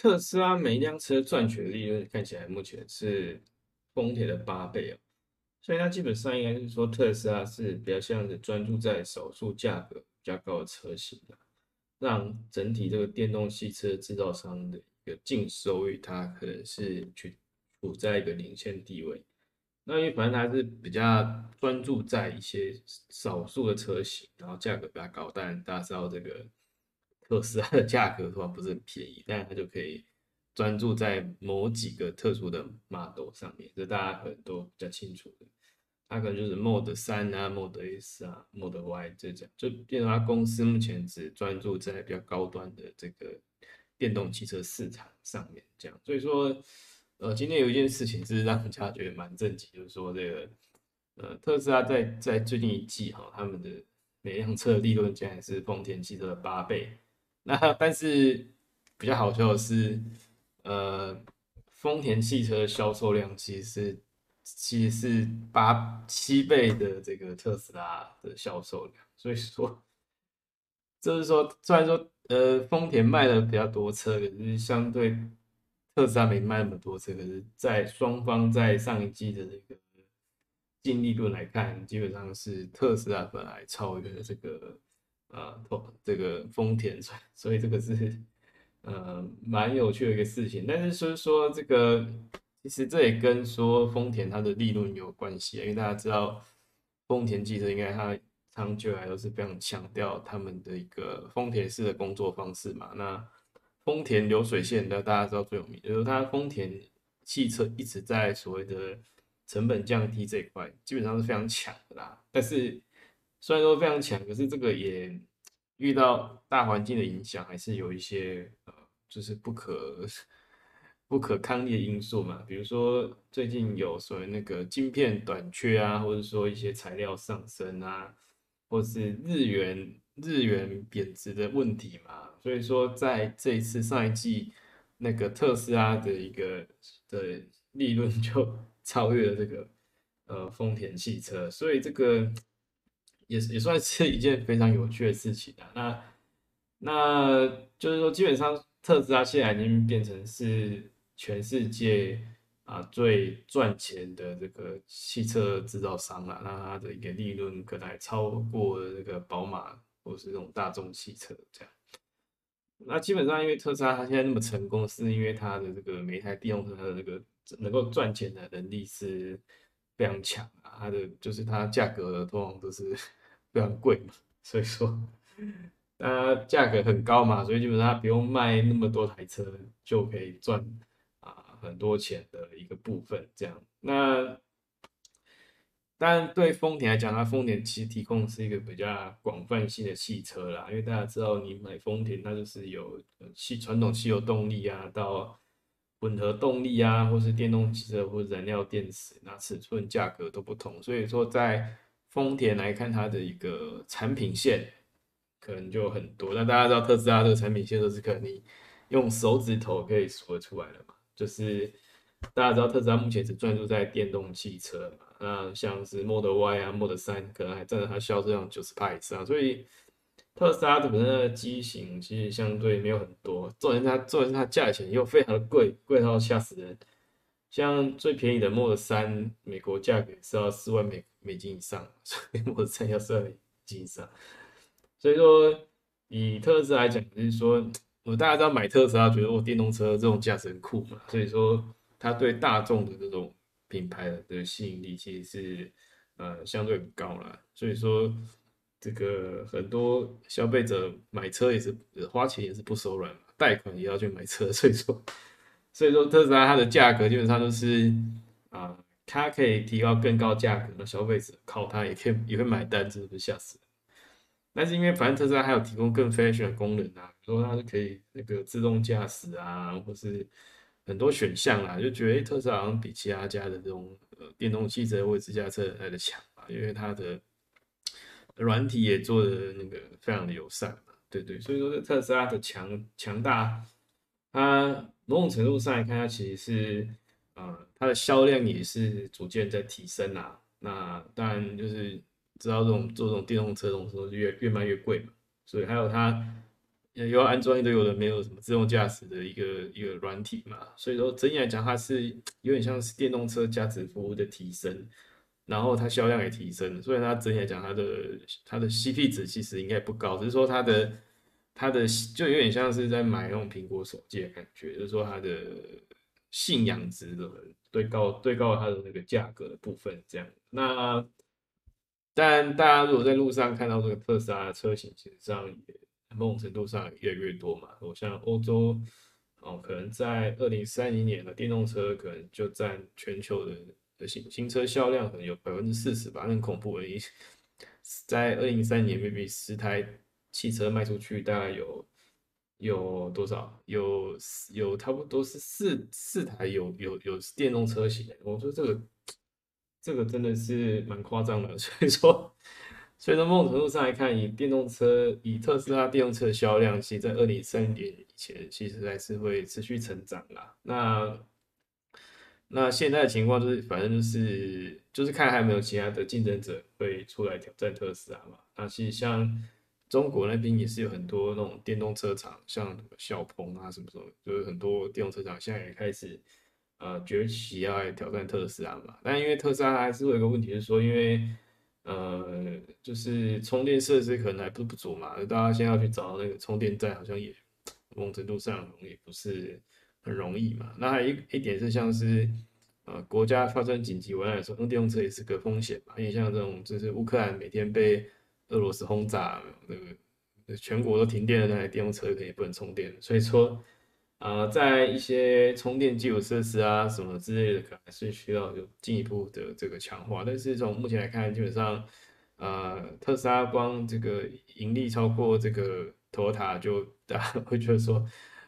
特斯拉每一辆车赚取的利润看起来目前是丰田的八倍哦，所以它基本上应该是说特斯拉是比较像是专注在少数价格比较高的车型的，让整体这个电动汽车制造商的一个净收益，它可能是去处在一个领先地位。那因为反正它是比较专注在一些少数的车型，然后价格比较高，但大家知道这个。特斯拉的价格的话不是很便宜，但是它就可以专注在某几个特殊的 model 上面，这大家可能都比较清楚的。它可能就是 Model 三啊、Model S 啊、Model Y 这种，就变成它公司目前只专注在比较高端的这个电动汽车市场上面，这样。所以说，呃，今天有一件事情是让人家觉得蛮震惊，就是说这个，呃，特斯拉在在最近一季哈，他们的每辆车的利润竟然是丰田汽车的八倍。那但是比较好笑的是，呃，丰田汽车销售量其实是其实是八七倍的这个特斯拉的销售量，所以说就是说，虽然说呃丰田卖的比较多车，可是相对特斯拉没卖那么多车，可是，在双方在上一季的这个净利润来看，基本上是特斯拉本来超越了这个。啊，这个丰田，所以这个是呃蛮有趣的一个事情。但是所以说这个其实这也跟说丰田它的利润有关系，因为大家知道丰田汽车应该它长久来都是非常强调他们的一个丰田式的工作方式嘛。那丰田流水线的大家知道最有名，就是它丰田汽车一直在所谓的成本降低这一块，基本上是非常强的啦。但是虽然说非常强，可是这个也遇到大环境的影响，还是有一些呃，就是不可不可抗力的因素嘛。比如说最近有所谓那个晶片短缺啊，或者说一些材料上升啊，或是日元日元贬值的问题嘛。所以说在这一次上一季，那个特斯拉的一个的利润就 超越了这个呃丰田汽车，所以这个。也也算是一件非常有趣的事情啊。那那就是说，基本上特斯拉现在已经变成是全世界啊最赚钱的这个汽车制造商了。那它的一个利润可能还超过这个宝马或是这种大众汽车这样。那基本上，因为特斯拉它现在那么成功，是因为它的这个每一台电动车的这个能够赚钱的能力是非常强啊。它的就是它价格通常都是。非常贵嘛，所以说，它价格很高嘛，所以基本上不用卖那么多台车就可以赚啊很多钱的一个部分。这样，那但对丰田来讲，它丰田其实提供是一个比较广泛性的汽车啦，因为大家知道，你买丰田，它就是有汽传统汽油动力啊，到混合动力啊，或是电动汽车或燃料电池，那尺寸价格都不同，所以说在丰田来看它的一个产品线，可能就很多。那大家知道特斯拉这个产品线都是可能用手指头可以数得出来的嘛？就是大家知道特斯拉目前只专注在电动汽车嘛？那像是 Model Y 啊、Model 3，可能还占了它销售量九十以上。所以特斯拉的本身的机型其实相对没有很多，重点它重点它价钱又非常的贵，贵到吓死人。像最便宜的 Model 3，美国价格是要四万美。美金以上，所以我才要四万美金以上。所以说，以特斯拉来讲，就是说，我大家知道买特斯拉，觉得我电动车这种价值很酷嘛。所以说，它对大众的这种品牌的吸引力其实是呃相对很高了。所以说，这个很多消费者买车也是花钱也是不手软嘛，贷款也要去买车。所以说，所以说特斯拉它的价格基本上都是啊。它可以提高更高价格，那消费者靠它也可以也会买单，真的是吓死人。但是因为反正特斯拉还有提供更 fashion 的功能啊，比如说它是可以那个自动驾驶啊，或是很多选项啊，就觉得特斯拉好像比其他家的这种呃电动汽车或者自驾车来的强啊，因为它的软体也做的那个非常的友善嘛，对对，所以说这特斯拉的强强大，它某种程度上来看，它其实是。啊，它的销量也是逐渐在提升啊。那当然就是知道这种做这种电动车这种时候越越卖越贵嘛。所以还有它又要安装一堆有的没有什么自动驾驶的一个一个软体嘛，所以说整体来讲，它是有点像是电动车价值服务的提升，然后它销量也提升，所以它整体来讲，它的它的 CP 值其实应该不高，只是说它的它的就有点像是在买那种苹果手机的感觉，就是说它的信仰值的对高对高它的那个价格的部分这样。那但大家如果在路上看到这个特斯拉的车型，其实上也。某种程度上越来越多嘛，我像欧洲哦，可能在二零三零年的电动车可能就占全球的的新新车销量可能有百分之四十吧，很恐怖而已。在二零三年，maybe 十台汽车卖出去，大概有有多少？有有差不多是四四台有有有电动车型。我说这个这个真的是蛮夸张的，所以说。所以从某种程度上来看，以电动车，以特斯拉电动车的销量，其实在二零三零年以前，其实还是会持续成长啦。那那现在的情况就是，反正就是就是看还有没有其他的竞争者会出来挑战特斯拉嘛。那其实像中国那边也是有很多那种电动车厂，像小鹏啊什么什么，就是很多电动车厂现在也开始呃崛起啊挑战特斯拉嘛。但因为特斯拉还是有一个问题，是说因为呃，就是充电设施可能还不不足嘛，大家现在要去找那个充电站，好像也某种程度上也不是很容易嘛。那还一一点是像是，呃，国家发生紧急危难的时候，用电动车也是个风险嘛。因为像这种就是乌克兰每天被俄罗斯轰炸，那个全国都停电了，那台电动车肯定不能充电，所以说。啊，在一些充电基础设施啊什么之类的，可能是需要有进一步的这个强化。但是从目前来看，基本上，呃，特斯拉光这个盈利超过这个 Toyota，就大家会觉得说，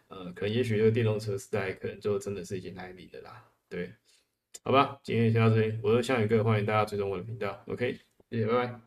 呃，可能也许这个电动车时代可能就真的是已经来临了啦。对，好吧，今天先到这里，我是向宇哥，欢迎大家追踪我的频道。OK，谢谢，拜拜。